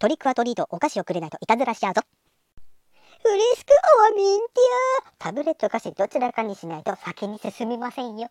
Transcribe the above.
トリックアトリートお菓子をくれないといたずらしちゃうぞ。嬉しくおわみんてや。タブレット菓子どちらかにしないと先に進みませんよ。